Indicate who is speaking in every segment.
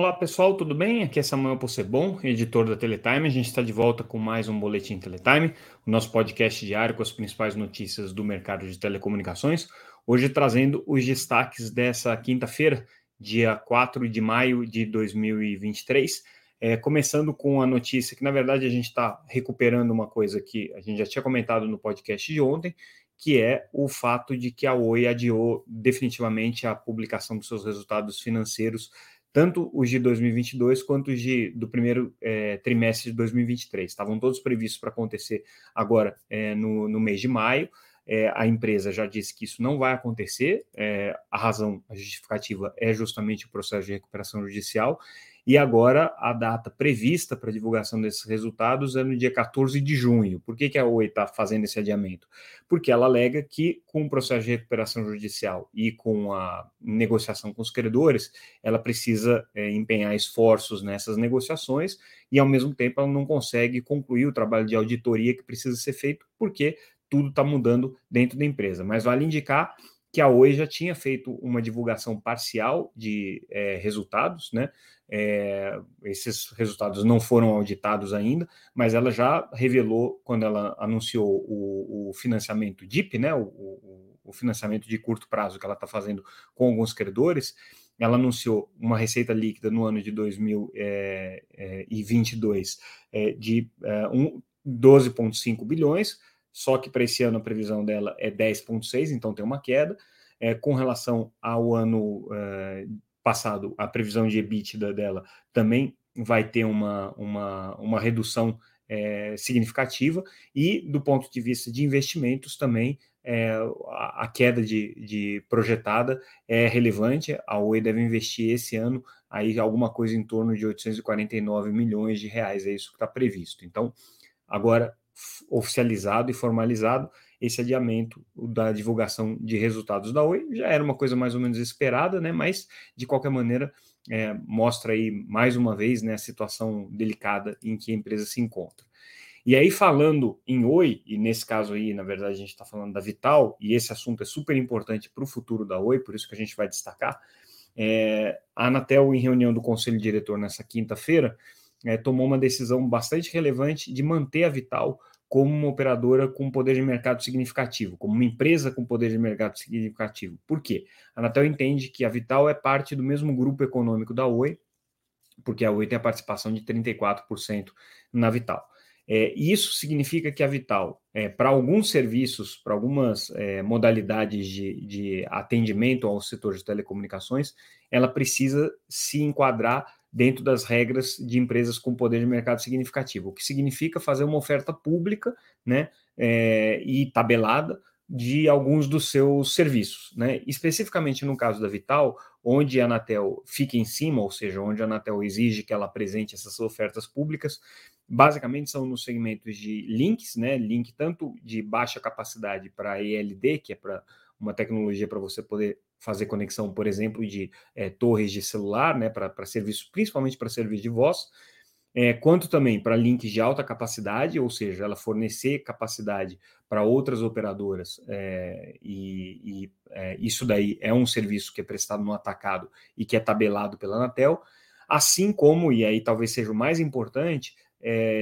Speaker 1: Olá pessoal, tudo bem? Aqui é Samuel Possebon, editor da Teletime. A gente está de volta com mais um Boletim Teletime, o nosso podcast diário com as principais notícias do mercado de telecomunicações. Hoje trazendo os destaques dessa quinta-feira, dia 4 de maio de 2023. É, começando com a notícia que, na verdade, a gente está recuperando uma coisa que a gente já tinha comentado no podcast de ontem, que é o fato de que a Oi adiou definitivamente a publicação dos seus resultados financeiros tanto os de 2022 quanto os de, do primeiro é, trimestre de 2023. Estavam todos previstos para acontecer agora é, no, no mês de maio. É, a empresa já disse que isso não vai acontecer. É, a razão, a justificativa é justamente o processo de recuperação judicial. E agora a data prevista para divulgação desses resultados é no dia 14 de junho. Por que, que a Oi está fazendo esse adiamento? Porque ela alega que, com o processo de recuperação judicial e com a negociação com os credores, ela precisa é, empenhar esforços nessas negociações e, ao mesmo tempo, ela não consegue concluir o trabalho de auditoria que precisa ser feito, porque tudo está mudando dentro da empresa. Mas vale indicar que a Oi já tinha feito uma divulgação parcial de é, resultados, né? É, esses resultados não foram auditados ainda, mas ela já revelou, quando ela anunciou o, o financiamento DIP, né? O, o, o, financiamento de curto prazo que ela está fazendo com alguns credores, ela anunciou uma receita líquida no ano de 2022 é, é, de é, um, 12,5 bilhões só que para esse ano a previsão dela é 10,6, então tem uma queda. Com relação ao ano passado, a previsão de EBITDA dela também vai ter uma, uma, uma redução é, significativa, e do ponto de vista de investimentos também é, a, a, queda de, de, projetada é relevante. A Oi deve investir esse ano aí alguma coisa em torno de 849 milhões de reais, é isso que está previsto. Então, agora oficializado e formalizado esse adiamento da divulgação de resultados da Oi. Já era uma coisa mais ou menos esperada, né? Mas de qualquer maneira é, mostra aí mais uma vez né, a situação delicada em que a empresa se encontra. E aí, falando em Oi, e nesse caso aí, na verdade, a gente está falando da Vital, e esse assunto é super importante para o futuro da Oi, por isso que a gente vai destacar. É, a Anatel, em reunião do Conselho Diretor nessa quinta-feira, é, tomou uma decisão bastante relevante de manter a Vital como uma operadora com poder de mercado significativo, como uma empresa com poder de mercado significativo. Por quê? A Anatel entende que a Vital é parte do mesmo grupo econômico da Oi, porque a Oi tem a participação de 34% na Vital. É, isso significa que a Vital, é, para alguns serviços, para algumas é, modalidades de, de atendimento ao setor de telecomunicações, ela precisa se enquadrar dentro das regras de empresas com poder de mercado significativo, o que significa fazer uma oferta pública né, é, e tabelada de alguns dos seus serviços. Né? Especificamente no caso da Vital, onde a Anatel fica em cima, ou seja, onde a Anatel exige que ela apresente essas ofertas públicas, basicamente são nos segmentos de links, né? link tanto de baixa capacidade para ELD, que é para uma tecnologia para você poder fazer conexão, por exemplo, de é, torres de celular, né, para serviço, principalmente para serviço de voz, é, quanto também para links de alta capacidade, ou seja, ela fornecer capacidade para outras operadoras, é, e, e é, isso daí é um serviço que é prestado no atacado e que é tabelado pela Anatel, assim como, e aí talvez seja o mais importante,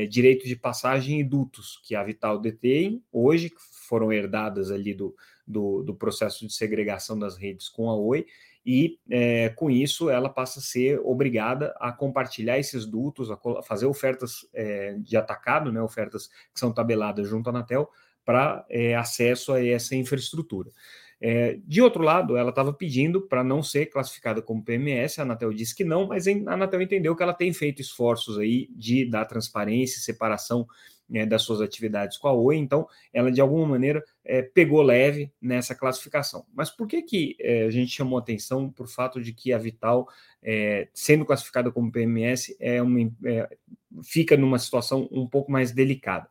Speaker 1: direitos de passagem e dutos que a Vital detém hoje, que foram herdadas ali do, do, do processo de segregação das redes com a Oi, e é, com isso ela passa a ser obrigada a compartilhar esses dutos, a fazer ofertas é, de atacado, né, ofertas que são tabeladas junto à Anatel, para é, acesso a essa infraestrutura. É, de outro lado, ela estava pedindo para não ser classificada como PMS, a Anatel disse que não, mas a Anatel entendeu que ela tem feito esforços aí de dar transparência e separação né, das suas atividades com a Oi, então ela de alguma maneira é, pegou leve nessa classificação. Mas por que, que é, a gente chamou atenção por fato de que a Vital, é, sendo classificada como PMS, é uma, é, fica numa situação um pouco mais delicada?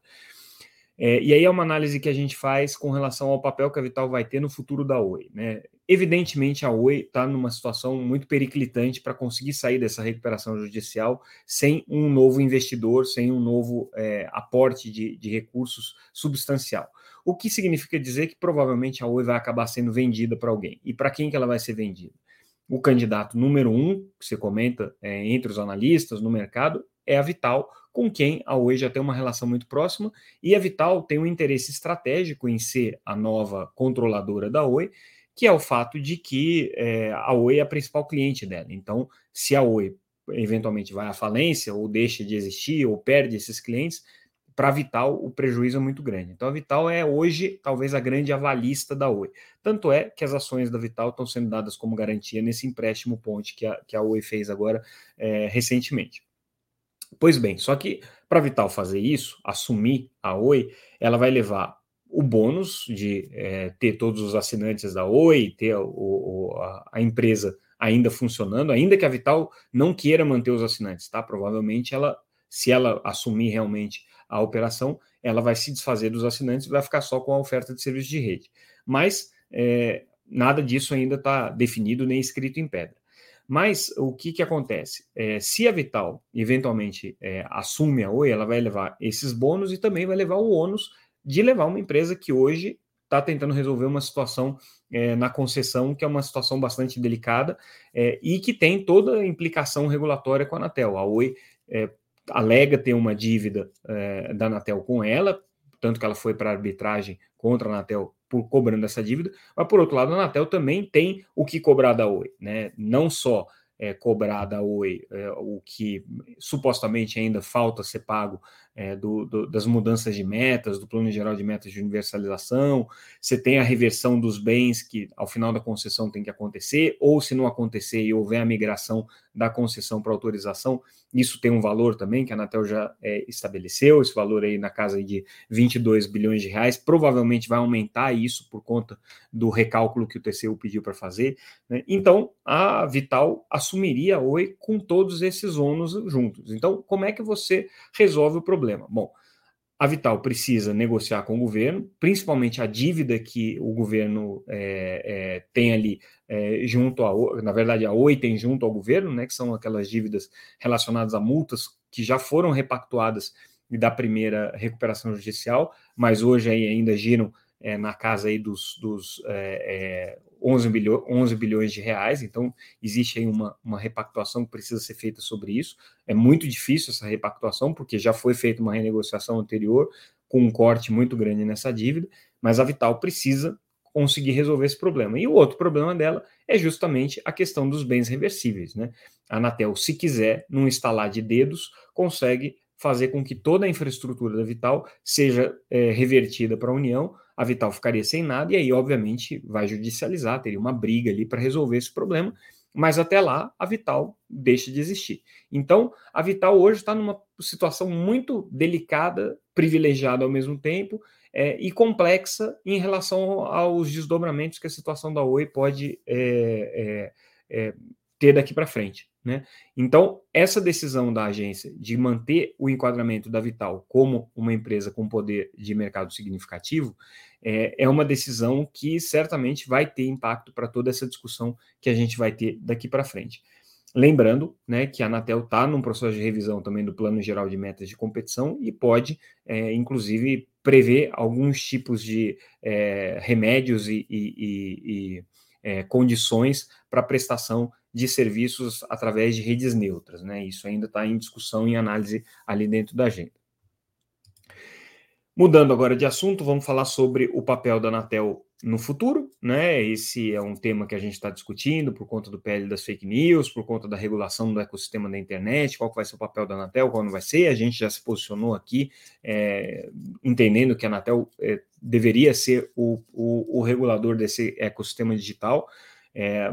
Speaker 1: É, e aí é uma análise que a gente faz com relação ao papel que a Vital vai ter no futuro da Oi. Né? Evidentemente, a Oi está numa situação muito periclitante para conseguir sair dessa recuperação judicial sem um novo investidor, sem um novo é, aporte de, de recursos substancial. O que significa dizer que provavelmente a Oi vai acabar sendo vendida para alguém. E para quem que ela vai ser vendida? o candidato número um, que você comenta é, entre os analistas no mercado, é a Vital, com quem a Oi já tem uma relação muito próxima, e a Vital tem um interesse estratégico em ser a nova controladora da Oi, que é o fato de que é, a Oi é a principal cliente dela. Então, se a Oi eventualmente vai à falência, ou deixa de existir, ou perde esses clientes, para a Vital o prejuízo é muito grande. Então a Vital é hoje talvez a grande avalista da Oi. Tanto é que as ações da Vital estão sendo dadas como garantia nesse empréstimo ponte que a, que a Oi fez agora é, recentemente. Pois bem, só que para a Vital fazer isso, assumir a Oi, ela vai levar o bônus de é, ter todos os assinantes da Oi, ter o, o, a, a empresa ainda funcionando, ainda que a Vital não queira manter os assinantes, tá? Provavelmente ela, se ela assumir realmente a operação, ela vai se desfazer dos assinantes e vai ficar só com a oferta de serviço de rede. Mas é, nada disso ainda está definido nem escrito em pedra. Mas o que, que acontece? É, se a Vital eventualmente é, assume a Oi, ela vai levar esses bônus e também vai levar o ônus de levar uma empresa que hoje está tentando resolver uma situação é, na concessão, que é uma situação bastante delicada é, e que tem toda a implicação regulatória com a Anatel. A Oi é, alega ter uma dívida é, da Anatel com ela, tanto que ela foi para arbitragem contra a Anatel por cobrando essa dívida, mas por outro lado, a Anatel também tem o que cobrar da Oi, né? Não só é, cobrar da Oi é, o que supostamente ainda falta ser pago é, do, do, das mudanças de metas, do plano geral de metas de universalização, você tem a reversão dos bens que ao final da concessão tem que acontecer, ou se não acontecer e houver a migração da concessão para autorização, isso tem um valor também que a Anatel já é, estabeleceu, esse valor aí na casa de 22 bilhões de reais, provavelmente vai aumentar isso por conta do recálculo que o TCU pediu para fazer. Né? Então, a Vital assumiria a Oi com todos esses ônus juntos. Então, como é que você resolve o problema? Bom, a Vital precisa negociar com o governo, principalmente a dívida que o governo é, é, tem ali é, junto a, na verdade, a Oi tem junto ao governo, né, que são aquelas dívidas relacionadas a multas que já foram repactuadas da primeira recuperação judicial, mas hoje ainda giram é, na casa aí dos, dos é, 11, bilhões, 11 bilhões de reais, então existe aí uma, uma repactuação que precisa ser feita sobre isso. É muito difícil essa repactuação, porque já foi feita uma renegociação anterior com um corte muito grande nessa dívida, mas a Vital precisa conseguir resolver esse problema. E o outro problema dela é justamente a questão dos bens reversíveis. Né? A Anatel, se quiser, num instalar de dedos, consegue fazer com que toda a infraestrutura da Vital seja é, revertida para a União, a Vital ficaria sem nada, e aí, obviamente, vai judicializar, teria uma briga ali para resolver esse problema, mas até lá a Vital deixa de existir. Então, a Vital hoje está numa situação muito delicada, privilegiada ao mesmo tempo, é, e complexa em relação aos desdobramentos que a situação da Oi pode é, é, ter daqui para frente. Né? Então, essa decisão da agência de manter o enquadramento da Vital como uma empresa com poder de mercado significativo é, é uma decisão que certamente vai ter impacto para toda essa discussão que a gente vai ter daqui para frente. Lembrando né, que a Anatel está num processo de revisão também do Plano Geral de Metas de Competição e pode, é, inclusive, prever alguns tipos de é, remédios e, e, e, e é, condições para prestação de serviços através de redes neutras. Né? Isso ainda está em discussão e análise ali dentro da agenda. Mudando agora de assunto, vamos falar sobre o papel da Anatel no futuro, né? Esse é um tema que a gente está discutindo por conta do PL das fake news, por conta da regulação do ecossistema da internet, qual vai ser o papel da Anatel, qual não vai ser. A gente já se posicionou aqui, é, entendendo que a Anatel é, deveria ser o, o, o, regulador desse ecossistema digital. É,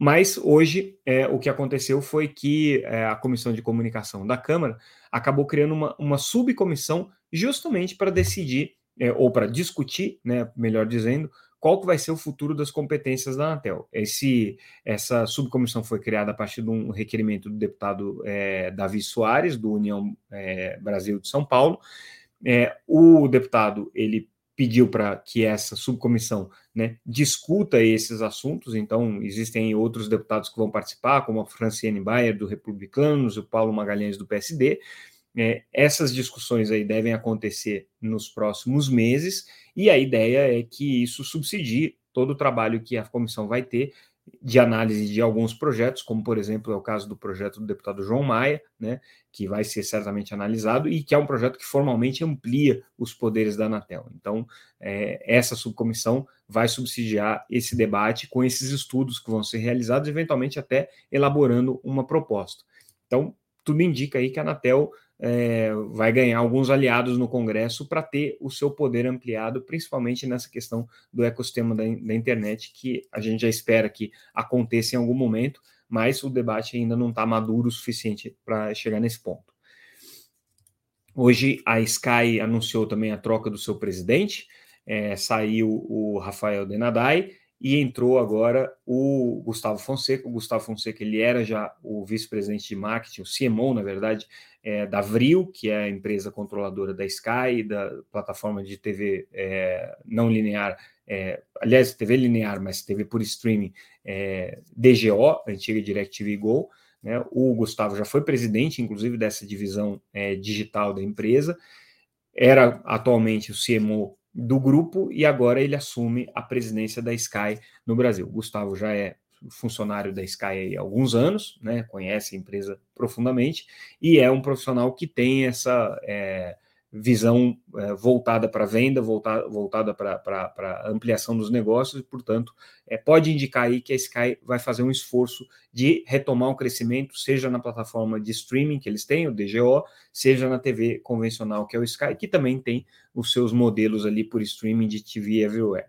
Speaker 1: mas hoje é, o que aconteceu foi que é, a Comissão de Comunicação da Câmara acabou criando uma, uma subcomissão justamente para decidir, é, ou para discutir, né, melhor dizendo, qual que vai ser o futuro das competências da Anatel. Esse, essa subcomissão foi criada a partir de um requerimento do deputado é, Davi Soares, do União é, Brasil de São Paulo. É, o deputado ele pediu para que essa subcomissão né, discuta esses assuntos, então existem outros deputados que vão participar, como a Franciane Bayer, do Republicanos, o Paulo Magalhães, do PSD. É, essas discussões aí devem acontecer nos próximos meses, e a ideia é que isso subsidie todo o trabalho que a comissão vai ter de análise de alguns projetos, como por exemplo é o caso do projeto do deputado João Maia, né, que vai ser certamente analisado e que é um projeto que formalmente amplia os poderes da Anatel. Então, é, essa subcomissão vai subsidiar esse debate com esses estudos que vão ser realizados, eventualmente até elaborando uma proposta. Então, tudo indica aí que a Anatel é, vai ganhar alguns aliados no Congresso para ter o seu poder ampliado, principalmente nessa questão do ecossistema da, da, internet, que a gente já espera que aconteça em algum momento, mas o debate ainda não está maduro o suficiente para chegar nesse ponto. Hoje a Sky anunciou também a troca do seu presidente, é, saiu o Rafael Denadai, e entrou agora o Gustavo Fonseca. O Gustavo Fonseca ele era já o vice-presidente de marketing, o CMO, na verdade, é, da Vril, que é a empresa controladora da Sky, da plataforma de TV é, não linear, é, aliás, TV linear, mas TV por streaming, é, DGO, antiga DirecTV Go. Né? O Gustavo já foi presidente, inclusive, dessa divisão é, digital da empresa. Era atualmente o CMO do grupo e agora ele assume a presidência da Sky no Brasil. O Gustavo já é funcionário da Sky há alguns anos, né, conhece a empresa profundamente e é um profissional que tem essa é, visão é, voltada para venda, voltada, voltada para ampliação dos negócios, e, portanto, é, pode indicar aí que a Sky vai fazer um esforço de retomar o crescimento, seja na plataforma de streaming que eles têm, o DGO, seja na TV convencional, que é o Sky, que também tem os seus modelos ali por streaming de TV Everywhere.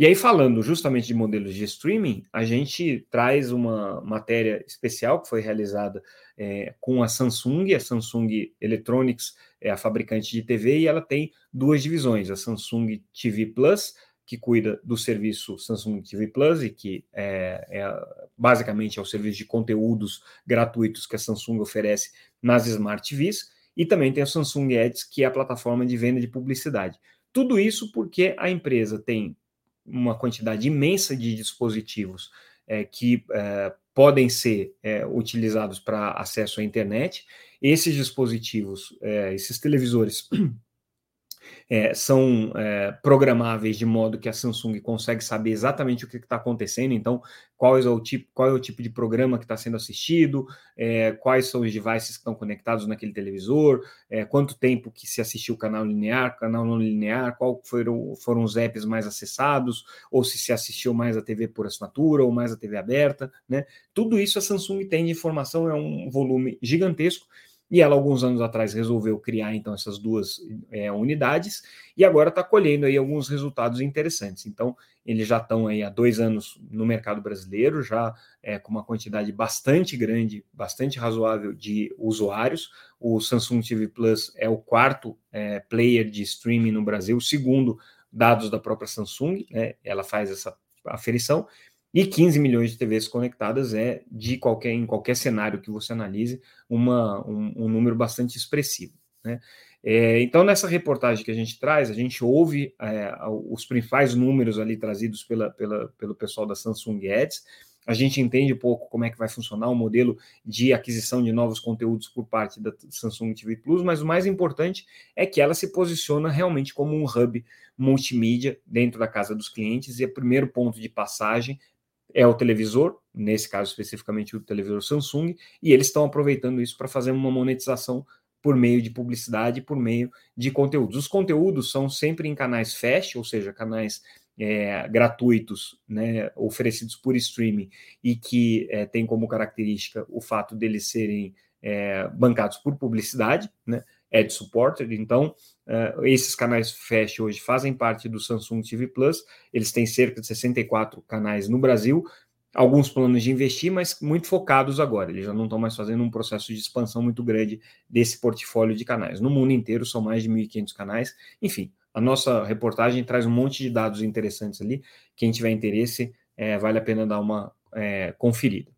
Speaker 1: E aí, falando justamente de modelos de streaming, a gente traz uma matéria especial que foi realizada é, com a Samsung. A Samsung Electronics é a fabricante de TV e ela tem duas divisões: a Samsung TV Plus, que cuida do serviço Samsung TV Plus e que é, é, basicamente é o serviço de conteúdos gratuitos que a Samsung oferece nas Smart TVs, e também tem a Samsung Ads, que é a plataforma de venda de publicidade. Tudo isso porque a empresa tem uma quantidade imensa de dispositivos é, que é, podem ser é, utilizados para acesso à internet. Esses dispositivos, é, esses televisores é, são é, programáveis de modo que a Samsung consegue saber exatamente o que está acontecendo, então qual é o tipo, qual é o tipo de programa que está sendo assistido, é, quais são os devices que estão conectados naquele televisor, é, quanto tempo que se assistiu o canal linear, canal não linear, qual foram, foram os apps mais acessados, ou se se assistiu mais a TV por assinatura ou mais a TV aberta, né? Tudo isso a Samsung tem de informação, é um volume gigantesco e ela, alguns anos atrás, resolveu criar então essas duas é, unidades e agora está colhendo aí alguns resultados interessantes. Então, eles já estão aí há dois anos no mercado brasileiro, já é, com uma quantidade bastante grande, bastante razoável de usuários. O Samsung TV Plus é o quarto é, player de streaming no Brasil, segundo dados da própria Samsung, né, ela faz essa aferição, e 15 milhões de TVs conectadas é, de qualquer, em qualquer cenário que você analise, uma, um, um número bastante expressivo. Né? É, então, nessa reportagem que a gente traz, a gente ouve é, os principais números ali trazidos pela, pela, pelo pessoal da Samsung Ads, a gente entende um pouco como é que vai funcionar o modelo de aquisição de novos conteúdos por parte da Samsung TV Plus, mas o mais importante é que ela se posiciona realmente como um hub multimídia dentro da casa dos clientes e é o primeiro ponto de passagem é o televisor, nesse caso especificamente o televisor Samsung, e eles estão aproveitando isso para fazer uma monetização por meio de publicidade, por meio de conteúdos. Os conteúdos são sempre em canais fast, ou seja, canais é, gratuitos, né, oferecidos por streaming e que é, tem como característica o fato deles serem é, bancados por publicidade, né, ad supported. Então, uh, esses canais Fast hoje fazem parte do Samsung TV Plus. Eles têm cerca de 64 canais no Brasil. Alguns planos de investir, mas muito focados agora. Eles já não estão mais fazendo um processo de expansão muito grande desse portfólio de canais. No mundo inteiro são mais de 1.500 canais. Enfim, a nossa reportagem traz um monte de dados interessantes ali. Quem tiver interesse, é, vale a pena dar uma é, conferida.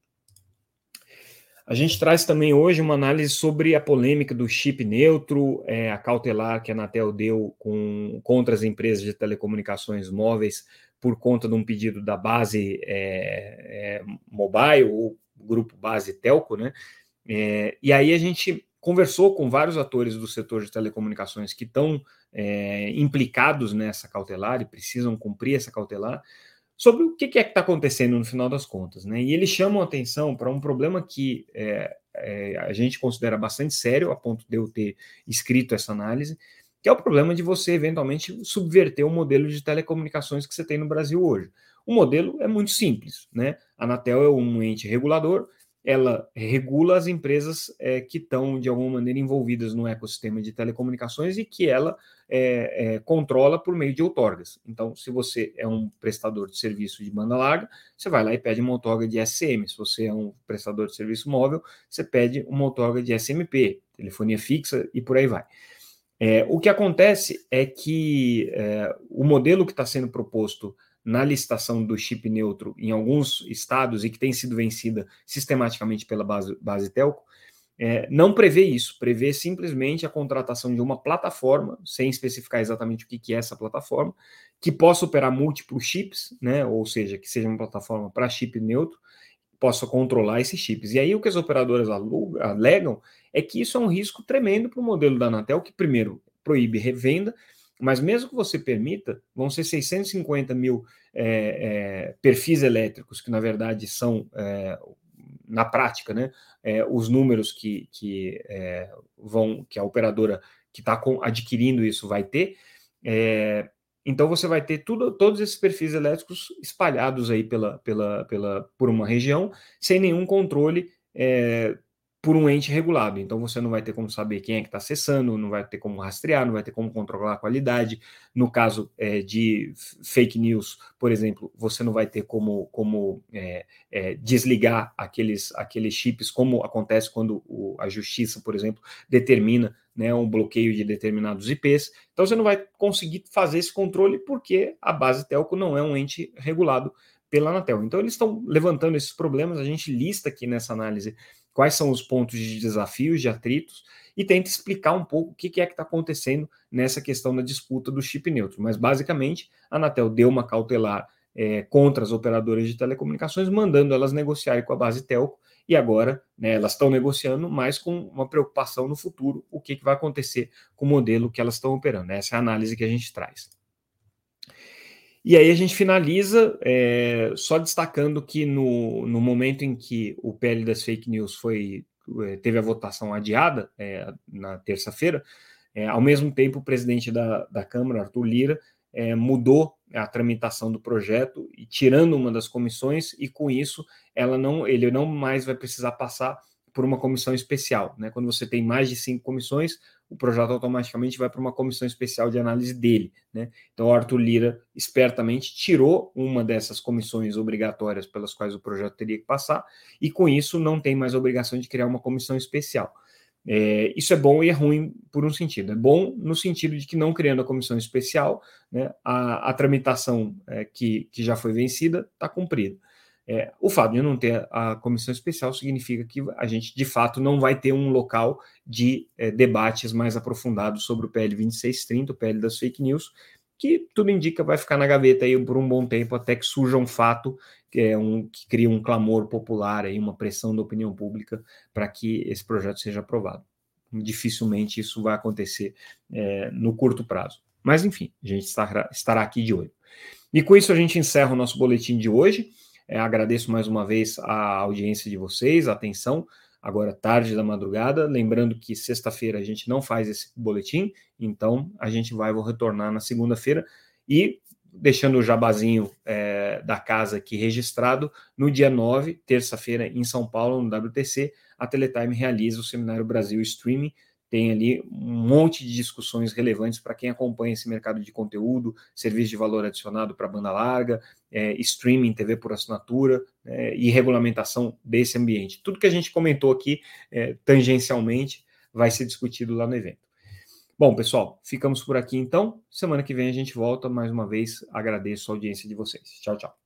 Speaker 1: A gente traz também hoje uma análise sobre a polêmica do chip neutro, é, a cautelar que a Anatel deu com, contra as empresas de telecomunicações móveis por conta de um pedido da base é, é, mobile, ou grupo base telco, né? É, e aí a gente conversou com vários atores do setor de telecomunicações que estão é, implicados nessa cautelar e precisam cumprir essa cautelar sobre o que é que está acontecendo no final das contas. Né? E eles chamam atenção para um problema que é, é, a gente considera bastante sério, a ponto de eu ter escrito essa análise, que é o problema de você eventualmente subverter o modelo de telecomunicações que você tem no Brasil hoje. O modelo é muito simples, né? A Anatel é um ente regulador, ela regula as empresas é, que estão, de alguma maneira, envolvidas no ecossistema de telecomunicações e que ela é, é, controla por meio de outorgas. Então, se você é um prestador de serviço de banda larga, você vai lá e pede uma outorga de SM. Se você é um prestador de serviço móvel, você pede uma outorga de SMP, telefonia fixa e por aí vai. É, o que acontece é que é, o modelo que está sendo proposto na licitação do chip neutro em alguns estados e que tem sido vencida sistematicamente pela base, base telco, é, não prevê isso, prevê simplesmente a contratação de uma plataforma, sem especificar exatamente o que, que é essa plataforma, que possa operar múltiplos chips, né, ou seja, que seja uma plataforma para chip neutro, possa controlar esses chips. E aí o que as operadoras alegam é que isso é um risco tremendo para o modelo da Anatel, que primeiro proíbe revenda, mas mesmo que você permita, vão ser 650 mil é, é, perfis elétricos, que na verdade são, é, na prática, né, é, os números que, que é, vão, que a operadora que está adquirindo isso vai ter. É, então você vai ter tudo, todos esses perfis elétricos espalhados aí pela, pela, pela, por uma região, sem nenhum controle por um ente regulado. Então você não vai ter como saber quem é que está acessando, não vai ter como rastrear, não vai ter como controlar a qualidade. No caso é, de fake news, por exemplo, você não vai ter como, como é, é, desligar aqueles, aqueles chips, como acontece quando o, a justiça, por exemplo, determina né, um bloqueio de determinados IPs. Então você não vai conseguir fazer esse controle porque a base telco não é um ente regulado pela Anatel. Então eles estão levantando esses problemas, a gente lista aqui nessa análise quais são os pontos de desafios, de atritos, e tenta explicar um pouco o que é que está acontecendo nessa questão da disputa do chip neutro. Mas, basicamente, a Anatel deu uma cautelar é, contra as operadoras de telecomunicações, mandando elas negociarem com a base telco, e agora né, elas estão negociando, mas com uma preocupação no futuro, o que, que vai acontecer com o modelo que elas estão operando. Essa é a análise que a gente traz. E aí a gente finaliza é, só destacando que no, no momento em que o PL das fake news foi é, teve a votação adiada é, na terça-feira, é, ao mesmo tempo o presidente da, da Câmara, Arthur Lira, mudou a tramitação do projeto e tirando uma das comissões e com isso ela não ele não mais vai precisar passar por uma comissão especial. Né? Quando você tem mais de cinco comissões, o projeto automaticamente vai para uma comissão especial de análise dele. Né? Então, o Arthur Lira espertamente tirou uma dessas comissões obrigatórias pelas quais o projeto teria que passar, e com isso não tem mais obrigação de criar uma comissão especial. É, isso é bom e é ruim por um sentido. É bom no sentido de que, não criando a comissão especial, né, a, a tramitação é, que, que já foi vencida está cumprida. É, o fato de não ter a comissão especial significa que a gente, de fato, não vai ter um local de é, debates mais aprofundados sobre o PL 2630, o PL das fake news, que tudo indica vai ficar na gaveta aí por um bom tempo até que surja um fato que, é um, que cria um clamor popular, aí, uma pressão da opinião pública para que esse projeto seja aprovado. Dificilmente isso vai acontecer é, no curto prazo. Mas, enfim, a gente estará, estará aqui de olho. E com isso a gente encerra o nosso boletim de hoje. É, agradeço mais uma vez a audiência de vocês, a atenção, agora tarde da madrugada. Lembrando que sexta-feira a gente não faz esse boletim, então a gente vai vou retornar na segunda-feira e deixando o jabazinho é, da casa aqui registrado, no dia 9, terça-feira, em São Paulo, no WTC, a Teletime realiza o Seminário Brasil Streaming tem ali um monte de discussões relevantes para quem acompanha esse mercado de conteúdo, serviço de valor adicionado para banda larga, é, streaming, TV por assinatura é, e regulamentação desse ambiente. Tudo que a gente comentou aqui é, tangencialmente vai ser discutido lá no evento. Bom, pessoal, ficamos por aqui então. Semana que vem a gente volta. Mais uma vez, agradeço a audiência de vocês. Tchau, tchau.